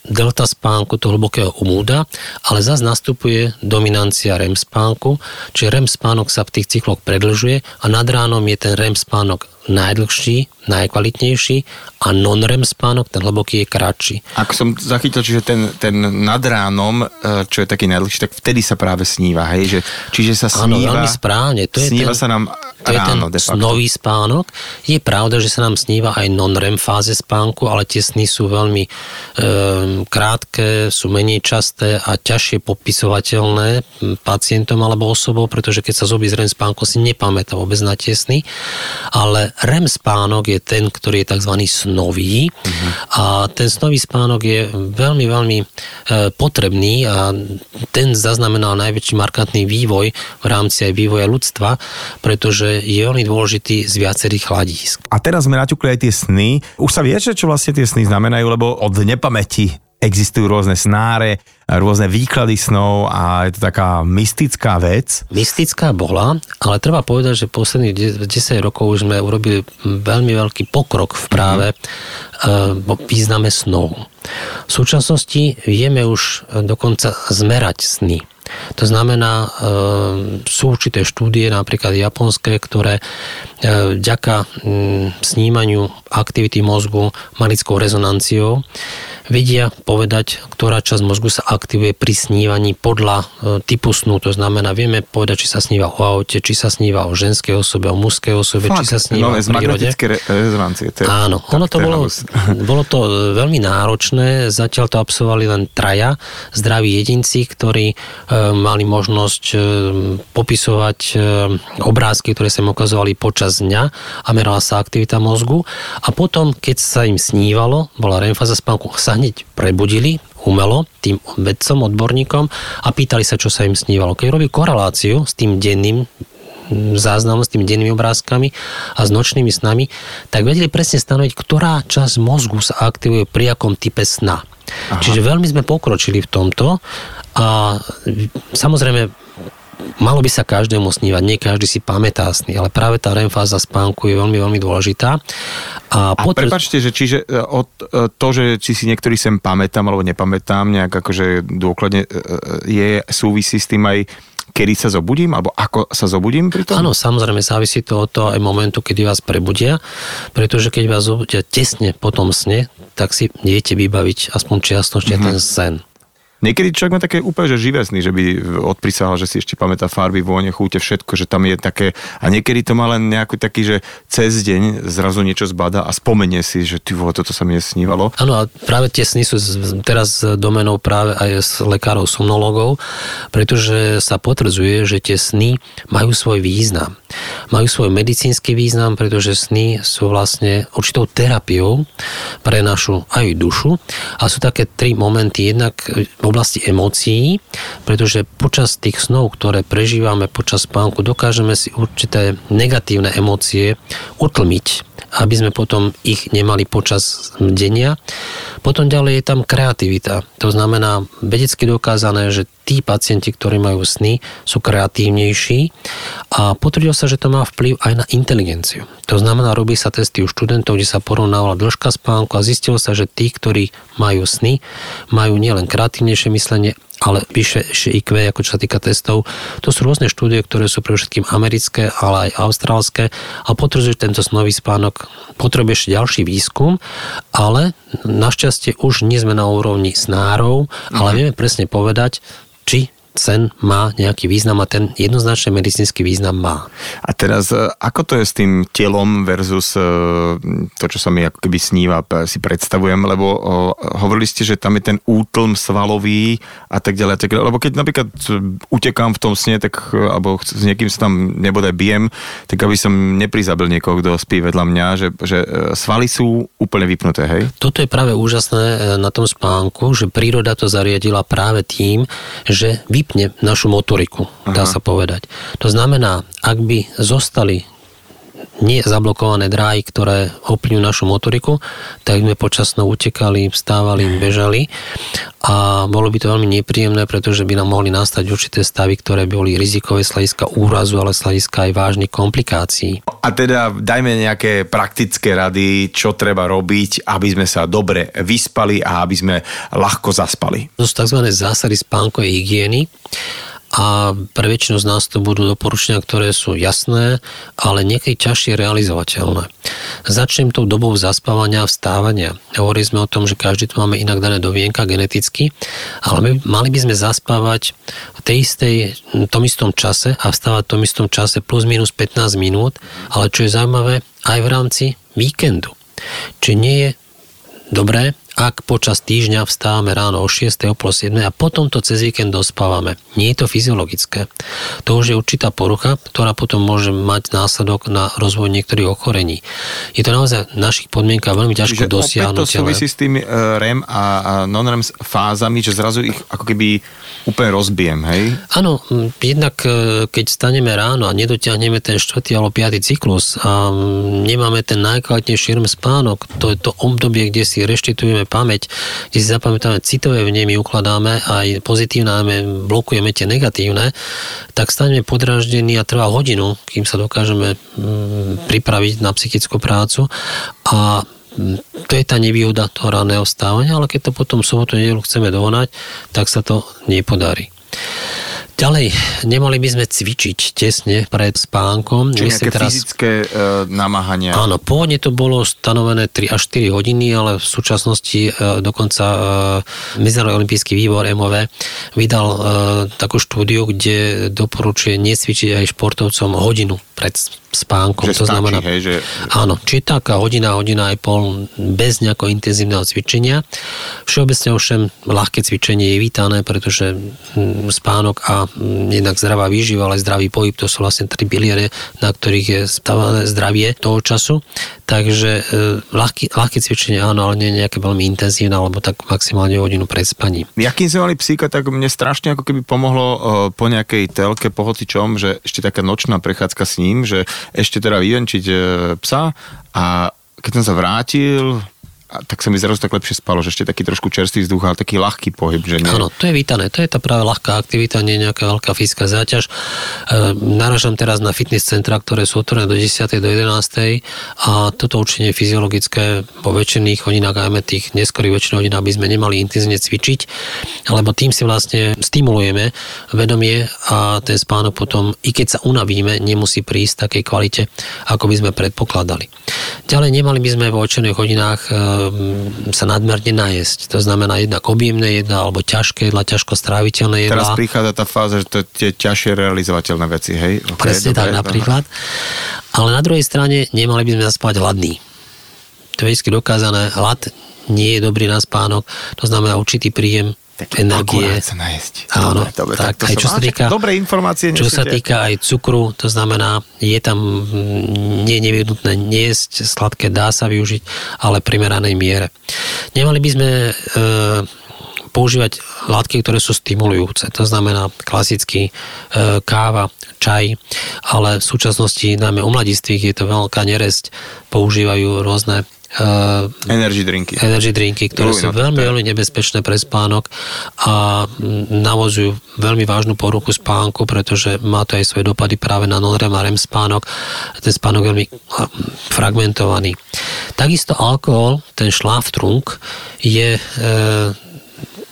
delta spánku, to hlbokého umúda, ale zase nastupuje dominancia REM spánku, čiže REM spánok sa v tých cykloch predlžuje a nad ránom je ten REM spánok najdlhší, najkvalitnejší a non-REM spánok, ten hlboký je kratší. Ak som zachytil, čiže ten, ten nad ránom, e, čo je taký najdlhší, tak vtedy sa práve sníva, hej? Že, čiže sa sníva... Áno, veľmi správne. To je sníva ten... sa nám To je ten snový spánok. Je pravda, že sa nám sníva aj non-REM fáze spánku, ale tie sny sú veľmi e, krátke, sú menej časté a ťažšie popisovateľné pacientom alebo osobou, pretože keď sa zobí z REM spánku, si nepamätá vôbec na tie sny. Ale REM spánok je ten, ktorý je tzv. snový uh-huh. a ten snový spánok je veľmi, veľmi e, potrebný a ten zaznamenal najväčší markantný vývoj v rámci aj vývoja ľudstva, pretože je veľmi dôležitý z viacerých hľadísk. A teraz sme naťukli aj tie sny. Už sa vie, čo vlastne tie sny znamenajú, lebo od nepamäti existujú rôzne snáre, rôzne výklady snov a je to taká mystická vec. Mystická bola, ale treba povedať, že posledných 10 rokov už sme urobili veľmi veľký pokrok v práve mm-hmm. Význame snov. V súčasnosti vieme už dokonca zmerať sny. To znamená, e, sú určité štúdie, napríklad japonské, ktoré e, vďaka snímaniu aktivity mozgu malickou rezonanciou vedia povedať, ktorá časť mozgu sa aktivuje pri snívaní podľa e, typu snu. To znamená, vieme povedať, či sa sníva o aute, či sa sníva o ženskej osobe, o mužskej osobe, Fakt, či sa sníva no, o prírode. rezonancie. To je, Áno, ono to bolo, bolo to veľmi náročné. Zatiaľ to absolvovali len traja zdraví jedinci, ktorí e, mali možnosť e, popisovať e, obrázky, ktoré sa im ukazovali počas dňa a merala sa aktivita mozgu. A potom, keď sa im snívalo, bola remfáza spánku, sa hneď prebudili umelo tým vedcom, odborníkom a pýtali sa, čo sa im snívalo. Keď robili koreláciu s tým denným záznamom, s tými dennými obrázkami a s nočnými snami, tak vedeli presne stanoviť, ktorá časť mozgu sa aktivuje pri akom type sna. Aha. Čiže veľmi sme pokročili v tomto a samozrejme malo by sa každému snívať, nie každý si pamätá sny, ale práve tá REM fáza spánku je veľmi, veľmi dôležitá. A, a potr- prepačte, že čiže e, od, e, to, že či si niektorý sem pamätám alebo nepamätám, nejak akože dôkladne e, je, súvisí s tým aj kedy sa zobudím, alebo ako sa zobudím pri tom? Áno, samozrejme, závisí to od toho aj momentu, kedy vás prebudia, pretože keď vás zobudia tesne po tom sne, tak si viete vybaviť aspoň čiastočne mm-hmm. ten sen. Niekedy človek má také úplne že živé sny, že by odprisahal, že si ešte pamätá farby, vône, chúte, všetko, že tam je také... A niekedy to má len nejaký taký, že cez deň zrazu niečo zbada a spomenie si, že ty vole, toto sa mi nesnívalo. Áno, a práve tie sny sú teraz domenou práve aj s lekárov somnológov, pretože sa potvrdzuje, že tie sny majú svoj význam. Majú svoj medicínsky význam, pretože sny sú vlastne určitou terapiou pre našu aj dušu a sú také tri momenty. Jednak oblasti emócií, pretože počas tých snov, ktoré prežívame počas spánku, dokážeme si určité negatívne emócie utlmiť, aby sme potom ich nemali počas denia. Potom ďalej je tam kreativita. To znamená vedecky dokázané, že tí pacienti, ktorí majú sny, sú kreatívnejší a potvrdilo sa, že to má vplyv aj na inteligenciu. To znamená, robí sa testy u študentov, kde sa porovnávala dĺžka spánku a zistilo sa, že tí, ktorí majú sny, majú nielen kreatívnejšie myslenie, ale vyššie IQ, ako čo sa týka testov. To sú rôzne štúdie, ktoré sú pre všetkým americké, ale aj austrálske a potvrdzujú, že tento snový spánok potrebuje ešte ďalší výskum, ale našťastie už nie sme na úrovni snárov, ale mm-hmm. vieme presne povedať, či sen má nejaký význam a ten jednoznačne medicínsky význam má. A teraz, e, ako to je s tým telom versus e, to, čo sa mi ako keby sníva, si predstavujem, lebo hovorili ste, že tam je ten útlm svalový a tak ďalej, a tak ďalej. lebo keď napríklad utekám v tom sne, tak, e, alebo s niekým sa tam nebodaj bijem, tak aby som neprizabil niekoho, kto spí vedľa mňa, že, že svaly sú úplne vypnuté, hej? Toto je práve úžasné na tom spánku, že príroda to zariadila práve tým, že vy vypne našu motoriku, dá Aha. sa povedať. To znamená, ak by zostali nie zablokované dráhy, ktoré ovplyvňujú našu motoriku, tak sme počasno utekali, vstávali, bežali a bolo by to veľmi nepríjemné, pretože by nám mohli nastať určité stavy, ktoré by boli rizikové z hľadiska úrazu, ale z hľadiska aj vážnych komplikácií. A teda dajme nejaké praktické rady, čo treba robiť, aby sme sa dobre vyspali a aby sme ľahko zaspali. To sú tzv. zásady spánkovej hygieny a pre väčšinu z nás to budú doporučenia, ktoré sú jasné, ale niekedy ťažšie realizovateľné. Začnem tou dobou zaspávania a vstávania. Hovorili sme o tom, že každý tu máme inak dané dovienka geneticky, ale my, mali by sme zaspávať v tej istej, tom istom čase a vstávať v tom istom čase plus minus 15 minút, ale čo je zaujímavé, aj v rámci víkendu. Či nie je dobré ak počas týždňa vstávame ráno o 6. o pol 7. a potom to cez víkend dospávame. Nie je to fyziologické. To už je určitá porucha, ktorá potom môže mať následok na rozvoj niektorých ochorení. Je to naozaj v našich podmienkach veľmi ťažko Čiže dosiahnuť. to súvisí s tými uh, REM a, a non-REM fázami, že zrazu ich ako keby úplne rozbijem, hej? Áno, jednak e, keď staneme ráno a nedotiahneme ten 4. alebo 5. cyklus a nemáme ten najkvalitnejší REM spánok, to je to obdobie, kde si reštitujeme zapamätáme pamäť, kde si zapamätáme citové vnemy, ukladáme aj pozitívne, ale blokujeme tie negatívne, tak staneme podráždení a trvá hodinu, kým sa dokážeme mm, pripraviť na psychickú prácu a mm, to je tá nevýhoda toho ranného stávania, ale keď to potom sobotu nedelu chceme dohnať, tak sa to nepodarí. Ďalej, nemali by sme cvičiť tesne pred spánkom. Čiže nejaké teraz... fyzické e, namáhania. Áno, pôvodne to bolo stanovené 3 až 4 hodiny, ale v súčasnosti e, dokonca e, Medzinárodný olimpijský výbor MOV vydal e, takú štúdiu, kde doporučuje nesvičiť aj športovcom hodinu pred spánkom. Že to stačí, znamená, hej, že... Áno, či taká hodina, hodina aj pol bez nejakého intenzívneho cvičenia. Všeobecne ovšem ľahké cvičenie je vítané, pretože mm, spánok a mm, jednak zdravá výživa, ale zdravý pohyb, to sú vlastne tri biliere, na ktorých je stávané zdravie toho času. Takže e, ľahké, ľahké cvičenie áno, ale nie nejaké veľmi intenzívne, alebo tak maximálne hodinu pred spaním. Jakým sme mali psíka, tak mne strašne ako keby pomohlo e, po nejakej telke, po že ešte taká nočná prechádzka s ním, že ešte teda vyvenčiť e, psa. A keď som sa vrátil, tak sa mi zrazu tak lepšie spalo, že ešte taký trošku čerstvý vzduch, ale taký ľahký pohyb. Že nie... Áno, to je vítané, to je tá práve ľahká aktivita, nie nejaká veľká fyzická záťaž. E, naražam teraz na fitness centra, ktoré sú otvorené do 10. do 11. a toto určite je fyziologické po väčšiných hodinách, ajme tých neskorých väčšiných hodín, aby sme nemali intenzívne cvičiť, lebo tým si vlastne stimulujeme vedomie a ten spánok potom, i keď sa unavíme, nemusí prísť v takej kvalite, ako by sme predpokladali. Ďalej nemali by sme vo väčšiných hodinách sa nadmerne najesť. To znamená jednak objemné jedla alebo ťažké jedla, ťažko stráviteľné jedla. Teraz prichádza tá fáza, že to je ťažšie realizovateľné veci, hej? Okay, Presne dobre, tak napríklad. Ale na druhej strane nemali by sme zaspať hladný. To je dokázané. Hlad nie je dobrý na spánok, to znamená určitý príjem Taký energie. sa najesť. Áno, dobre, dobre, tak, tak aj čo sa týka, dobré informácie. Čo sa týka aj cukru, to znamená, je tam mm, nie nevyhnutné niesť sladké, dá sa využiť, ale primeranej miere. Nemali by sme e, používať látky, ktoré sú stimulujúce. To znamená klasicky e, káva, čaj, ale v súčasnosti, najmä u mladistvých, je to veľká neresť, používajú rôzne Uh, energy drinky. Energy drinky, ktoré sú veľmi, veľmi nebezpečné pre spánok a navozujú veľmi vážnu poruchu spánku, pretože má to aj svoje dopady práve na non-REM a REM spánok. Ten spánok je veľmi fragmentovaný. Takisto alkohol, ten šláftrunk, je e,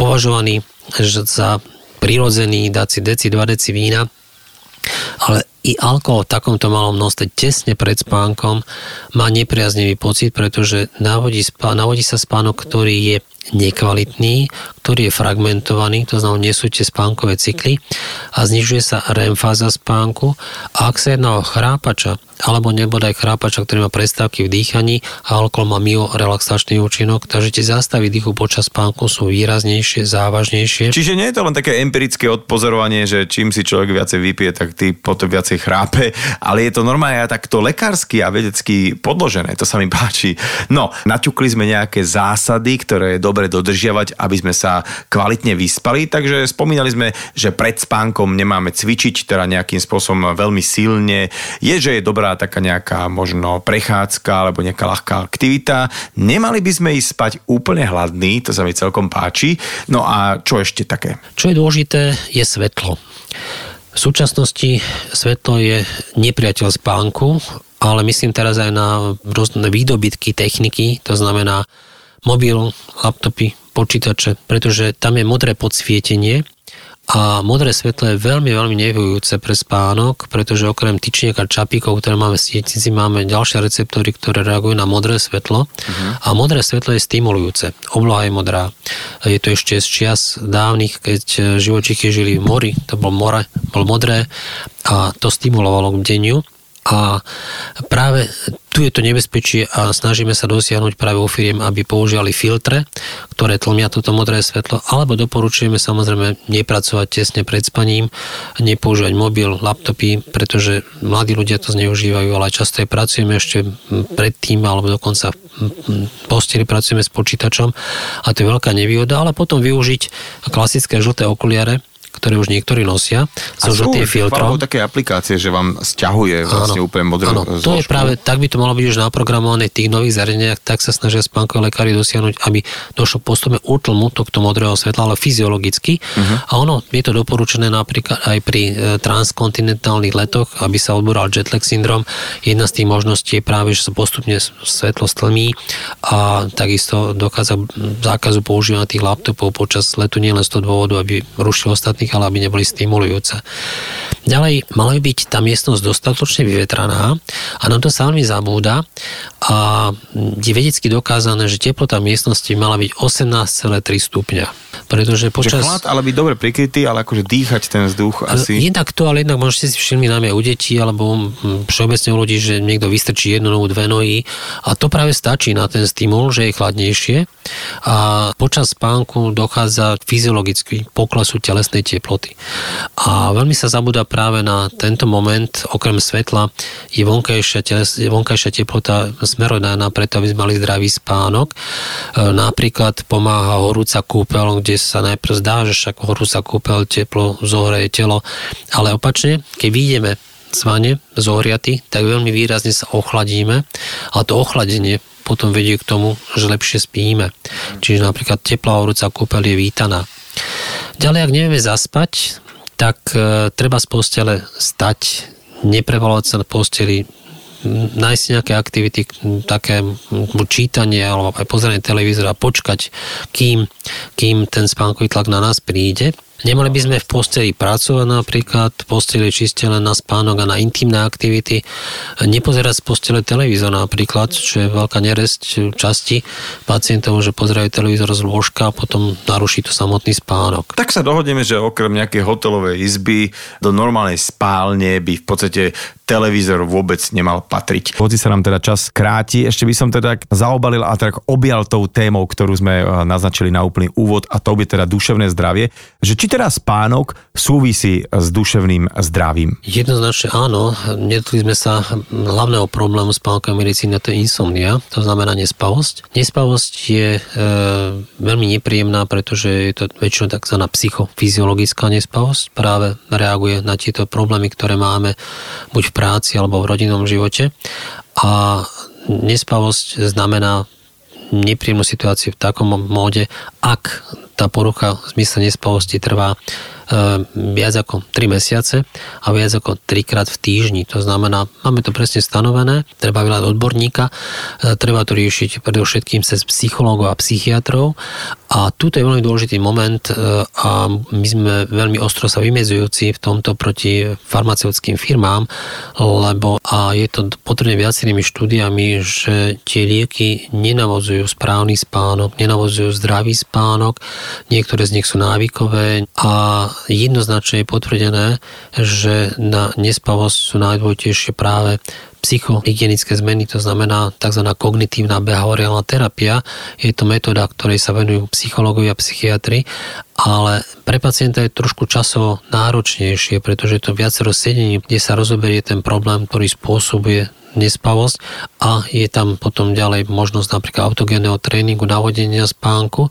považovaný za prirodzený, dať si deci, dva deci vína, ale i alkohol v takomto malom množstve tesne pred spánkom má nepriaznivý pocit, pretože navodí, spá, navodí sa spánok, ktorý je nekvalitný, ktorý je fragmentovaný, to znamená, nie sú tie spánkové cykly a znižuje sa REM fáza spánku. A ak sa jedná o chrápača, alebo nebodaj chrápača, ktorý má prestávky v dýchaní a alkohol má mio relaxačný účinok, takže tie zástavy dýchu počas spánku sú výraznejšie, závažnejšie. Čiže nie je to len také empirické odpozorovanie, že čím si človek viacej vypije, tak ty potom viacej chrápe, ale je to normálne aj takto lekársky a vedecky podložené, to sa mi páči. No, naťukli sme nejaké zásady, ktoré je dobre dodržiavať, aby sme sa kvalitne vyspali, takže spomínali sme, že pred spánkom nemáme cvičiť, teda nejakým spôsobom veľmi silne. Je, že je dobrá taká nejaká možno prechádzka alebo nejaká ľahká aktivita. Nemali by sme ísť spať úplne hladný, to sa mi celkom páči. No a čo ešte také? Čo je dôležité, je svetlo. V súčasnosti svetlo je nepriateľ spánku, ale myslím teraz aj na rôzne výdobytky techniky, to znamená mobil, laptopy, počítače, pretože tam je modré podsvietenie A modré svetlo je veľmi, veľmi nevyhujúce pre spánok, pretože okrem tyčiek a čapíkov, ktoré máme v sietnici, máme ďalšie receptory, ktoré reagujú na modré svetlo. Uh-huh. A modré svetlo je stimulujúce. Obloha je modrá. Je to ešte z čias dávnych, keď živočichy žili v mori, to bol more, bol modré a to stimulovalo k deniu a práve tu je to nebezpečie a snažíme sa dosiahnuť práve u firiem, aby používali filtre, ktoré tlmia toto modré svetlo, alebo doporučujeme samozrejme nepracovať tesne pred spaním, nepoužívať mobil, laptopy, pretože mladí ľudia to zneužívajú, ale často aj pracujeme ešte predtým, alebo dokonca v posteli pracujeme s počítačom a to je veľká nevýhoda, ale potom využiť klasické žlté okuliare, ktoré už niektorí nosia, so žltým filtrom. také aplikácie, že vám stiahuje vlastne úplne modrú áno, to je práve, tak by to malo byť už naprogramované v tých nových zariadeniach, tak sa snažia spánkoví lekári dosiahnuť, aby došlo postupne útlmu tohto modrého svetla, ale fyziologicky. Uh-huh. A ono je to doporučené napríklad aj pri e, transkontinentálnych letoch, aby sa odboral jetlag syndrom. Jedna z tých možností je práve, že sa postupne svetlo stlmí a takisto dochádza zákazu používania tých laptopov počas letu nielen z toho dôvodu, aby rušil ostatní ostatných, ale aby neboli stimulujúce. Ďalej, mala by byť tá miestnosť dostatočne vyvetraná a na to sa veľmi zabúda a je vedecky dokázané, že teplota miestnosti mala byť 18,3 stupňa. Pretože počas... Že chlad, ale byť dobre prikrytý, ale akože dýchať ten vzduch asi... Jednak to, ale jednak môžete si všimli najmä u detí alebo všeobecne u ľudí, že niekto vystrčí jednu nohu, dve nohy a to práve stačí na ten stimul, že je chladnejšie a počas spánku dochádza fyziologicky poklesu telesnej teploty. A veľmi sa zabúda práve na tento moment, okrem svetla, je vonkajšia, teles, vonkajšia teplota smerodajná preto, aby sme mali zdravý spánok. E, napríklad pomáha horúca kúpeľ, kde sa najprv zdá, že však horúca kúpeľ teplo zohreje telo, ale opačne, keď vyjdeme svane zohriaty, tak veľmi výrazne sa ochladíme a to ochladenie potom vedie k tomu, že lepšie spíme. Čiže napríklad teplá horúca kúpeľ je vítaná. Ďalej, ak nevieme zaspať, tak e, treba z postele stať, neprevalovať sa na posteli, nájsť nejaké aktivity, také čítanie alebo aj pozeranie televízora, počkať, kým, kým ten spánkový tlak na nás príde. Nemali by sme v posteli pracovať napríklad, posteli čiste len na spánok a na intimné aktivity. Nepozerať z postele televízor napríklad, čo je veľká neresť časti pacientov, že pozerajú televízor z lôžka a potom naruší to samotný spánok. Tak sa dohodneme, že okrem nejakej hotelovej izby do normálnej spálne by v podstate televízor vôbec nemal patriť. Hoci sa nám teda čas kráti, ešte by som teda zaobalil a tak objal tou témou, ktorú sme eh, naznačili na úplný úvod a to by teda duševné zdravie, že či teda spánok súvisí s duševným zdravím? Jednoznačne áno. Nedotli sme sa hlavného problému spánkovej medicíny, to je insomnia, to znamená nespavosť. Nespavosť je e, veľmi nepríjemná, pretože je to väčšinou tzv. psychofyziologická nespavosť. Práve reaguje na tieto problémy, ktoré máme buď v práci alebo v rodinnom živote. A nespavosť znamená nepríjemnú situáciu v takom móde, ak tá porucha v zmysle nespavosti trvá E, viac ako 3 mesiace a viac ako 3 krát v týždni. To znamená, máme to presne stanovené, treba veľa odborníka, e, treba to riešiť predovšetkým cez psychológov a psychiatrov a tu je veľmi dôležitý moment e, a my sme veľmi ostro sa vymedzujúci v tomto proti farmaceutickým firmám, lebo a je to potrebné viacerými štúdiami, že tie lieky nenavozujú správny spánok, nenavozujú zdravý spánok, niektoré z nich sú návykové a jednoznačne je potvrdené, že na nespavosť sú najdôležitejšie práve psychohygienické zmeny, to znamená tzv. kognitívna behaviorálna terapia. Je to metóda, ktorej sa venujú psychológovia a psychiatri, ale pre pacienta je trošku časovo náročnejšie, pretože je to viacero sedení, kde sa rozoberie ten problém, ktorý spôsobuje nespavosť a je tam potom ďalej možnosť napríklad autogénneho tréningu, navodenia spánku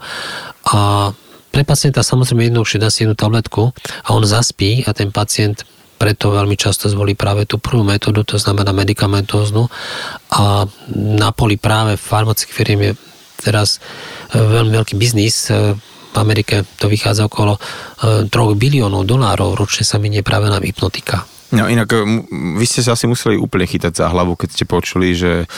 a pre pacienta samozrejme jednoduchšie dá si jednu tabletku a on zaspí a ten pacient preto veľmi často zvolí práve tú prvú metódu, to znamená medicamentóznu a na poli práve farmaceutických firiem je teraz e, veľmi veľký biznis. E, v Amerike to vychádza okolo 3 e, biliónov dolárov ročne sa minie práve na hypnotika. No inak, vy ste sa asi museli úplne chytať za hlavu, keď ste počuli, že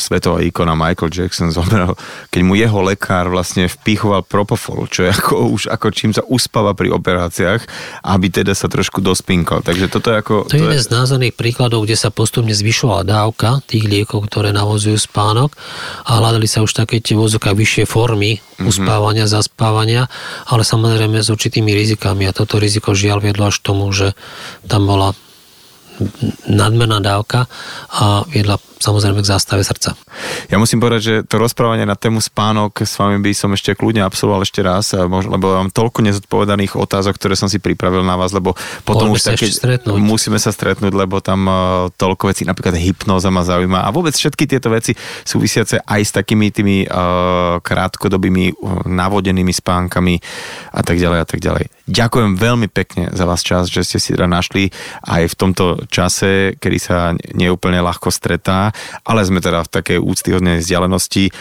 svetová ikona Michael Jackson zomrel, keď mu jeho lekár vlastne vpichoval propofol, čo je ako, už ako čím sa uspáva pri operáciách, aby teda sa trošku dospinkal. Takže toto je ako... To, to je jeden z názorných príkladov, kde sa postupne zvyšovala dávka tých liekov, ktoré navozujú spánok a hľadali sa už také tie vozokách vyššie formy mm-hmm. uspávania, zaspávania, ale samozrejme s určitými rizikami a toto riziko žiaľ viedlo až tomu, že tam bola nadmerná dávka a viedla samozrejme k zástave srdca. Ja musím povedať, že to rozprávanie na tému spánok s vami by som ešte kľudne absolvoval ešte raz, lebo mám toľko nezodpovedaných otázok, ktoré som si pripravil na vás, lebo potom už také, musíme sa stretnúť, lebo tam e, toľko vecí, napríklad hypnoza ma zaujíma a vôbec všetky tieto veci súvisiace aj s takými tými uh, krátkodobými uh, navodenými spánkami a tak ďalej a tak ďalej. Ďakujem veľmi pekne za vás čas, že ste si teda našli aj v tomto čase, kedy sa neúplne ľahko stretá ale sme teda v takej úctyhodnej vzdialenosti.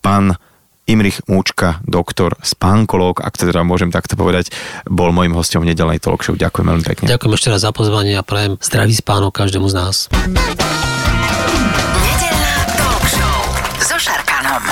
Pán Imrich Múčka, doktor, spánkolog, ak teda môžem takto povedať, bol môjim hostom v nedelnej talk show. Ďakujem veľmi pekne. Ďakujem ešte raz za pozvanie a prajem zdravý spánok každému z nás. Nedelná talk show so Šarkanom.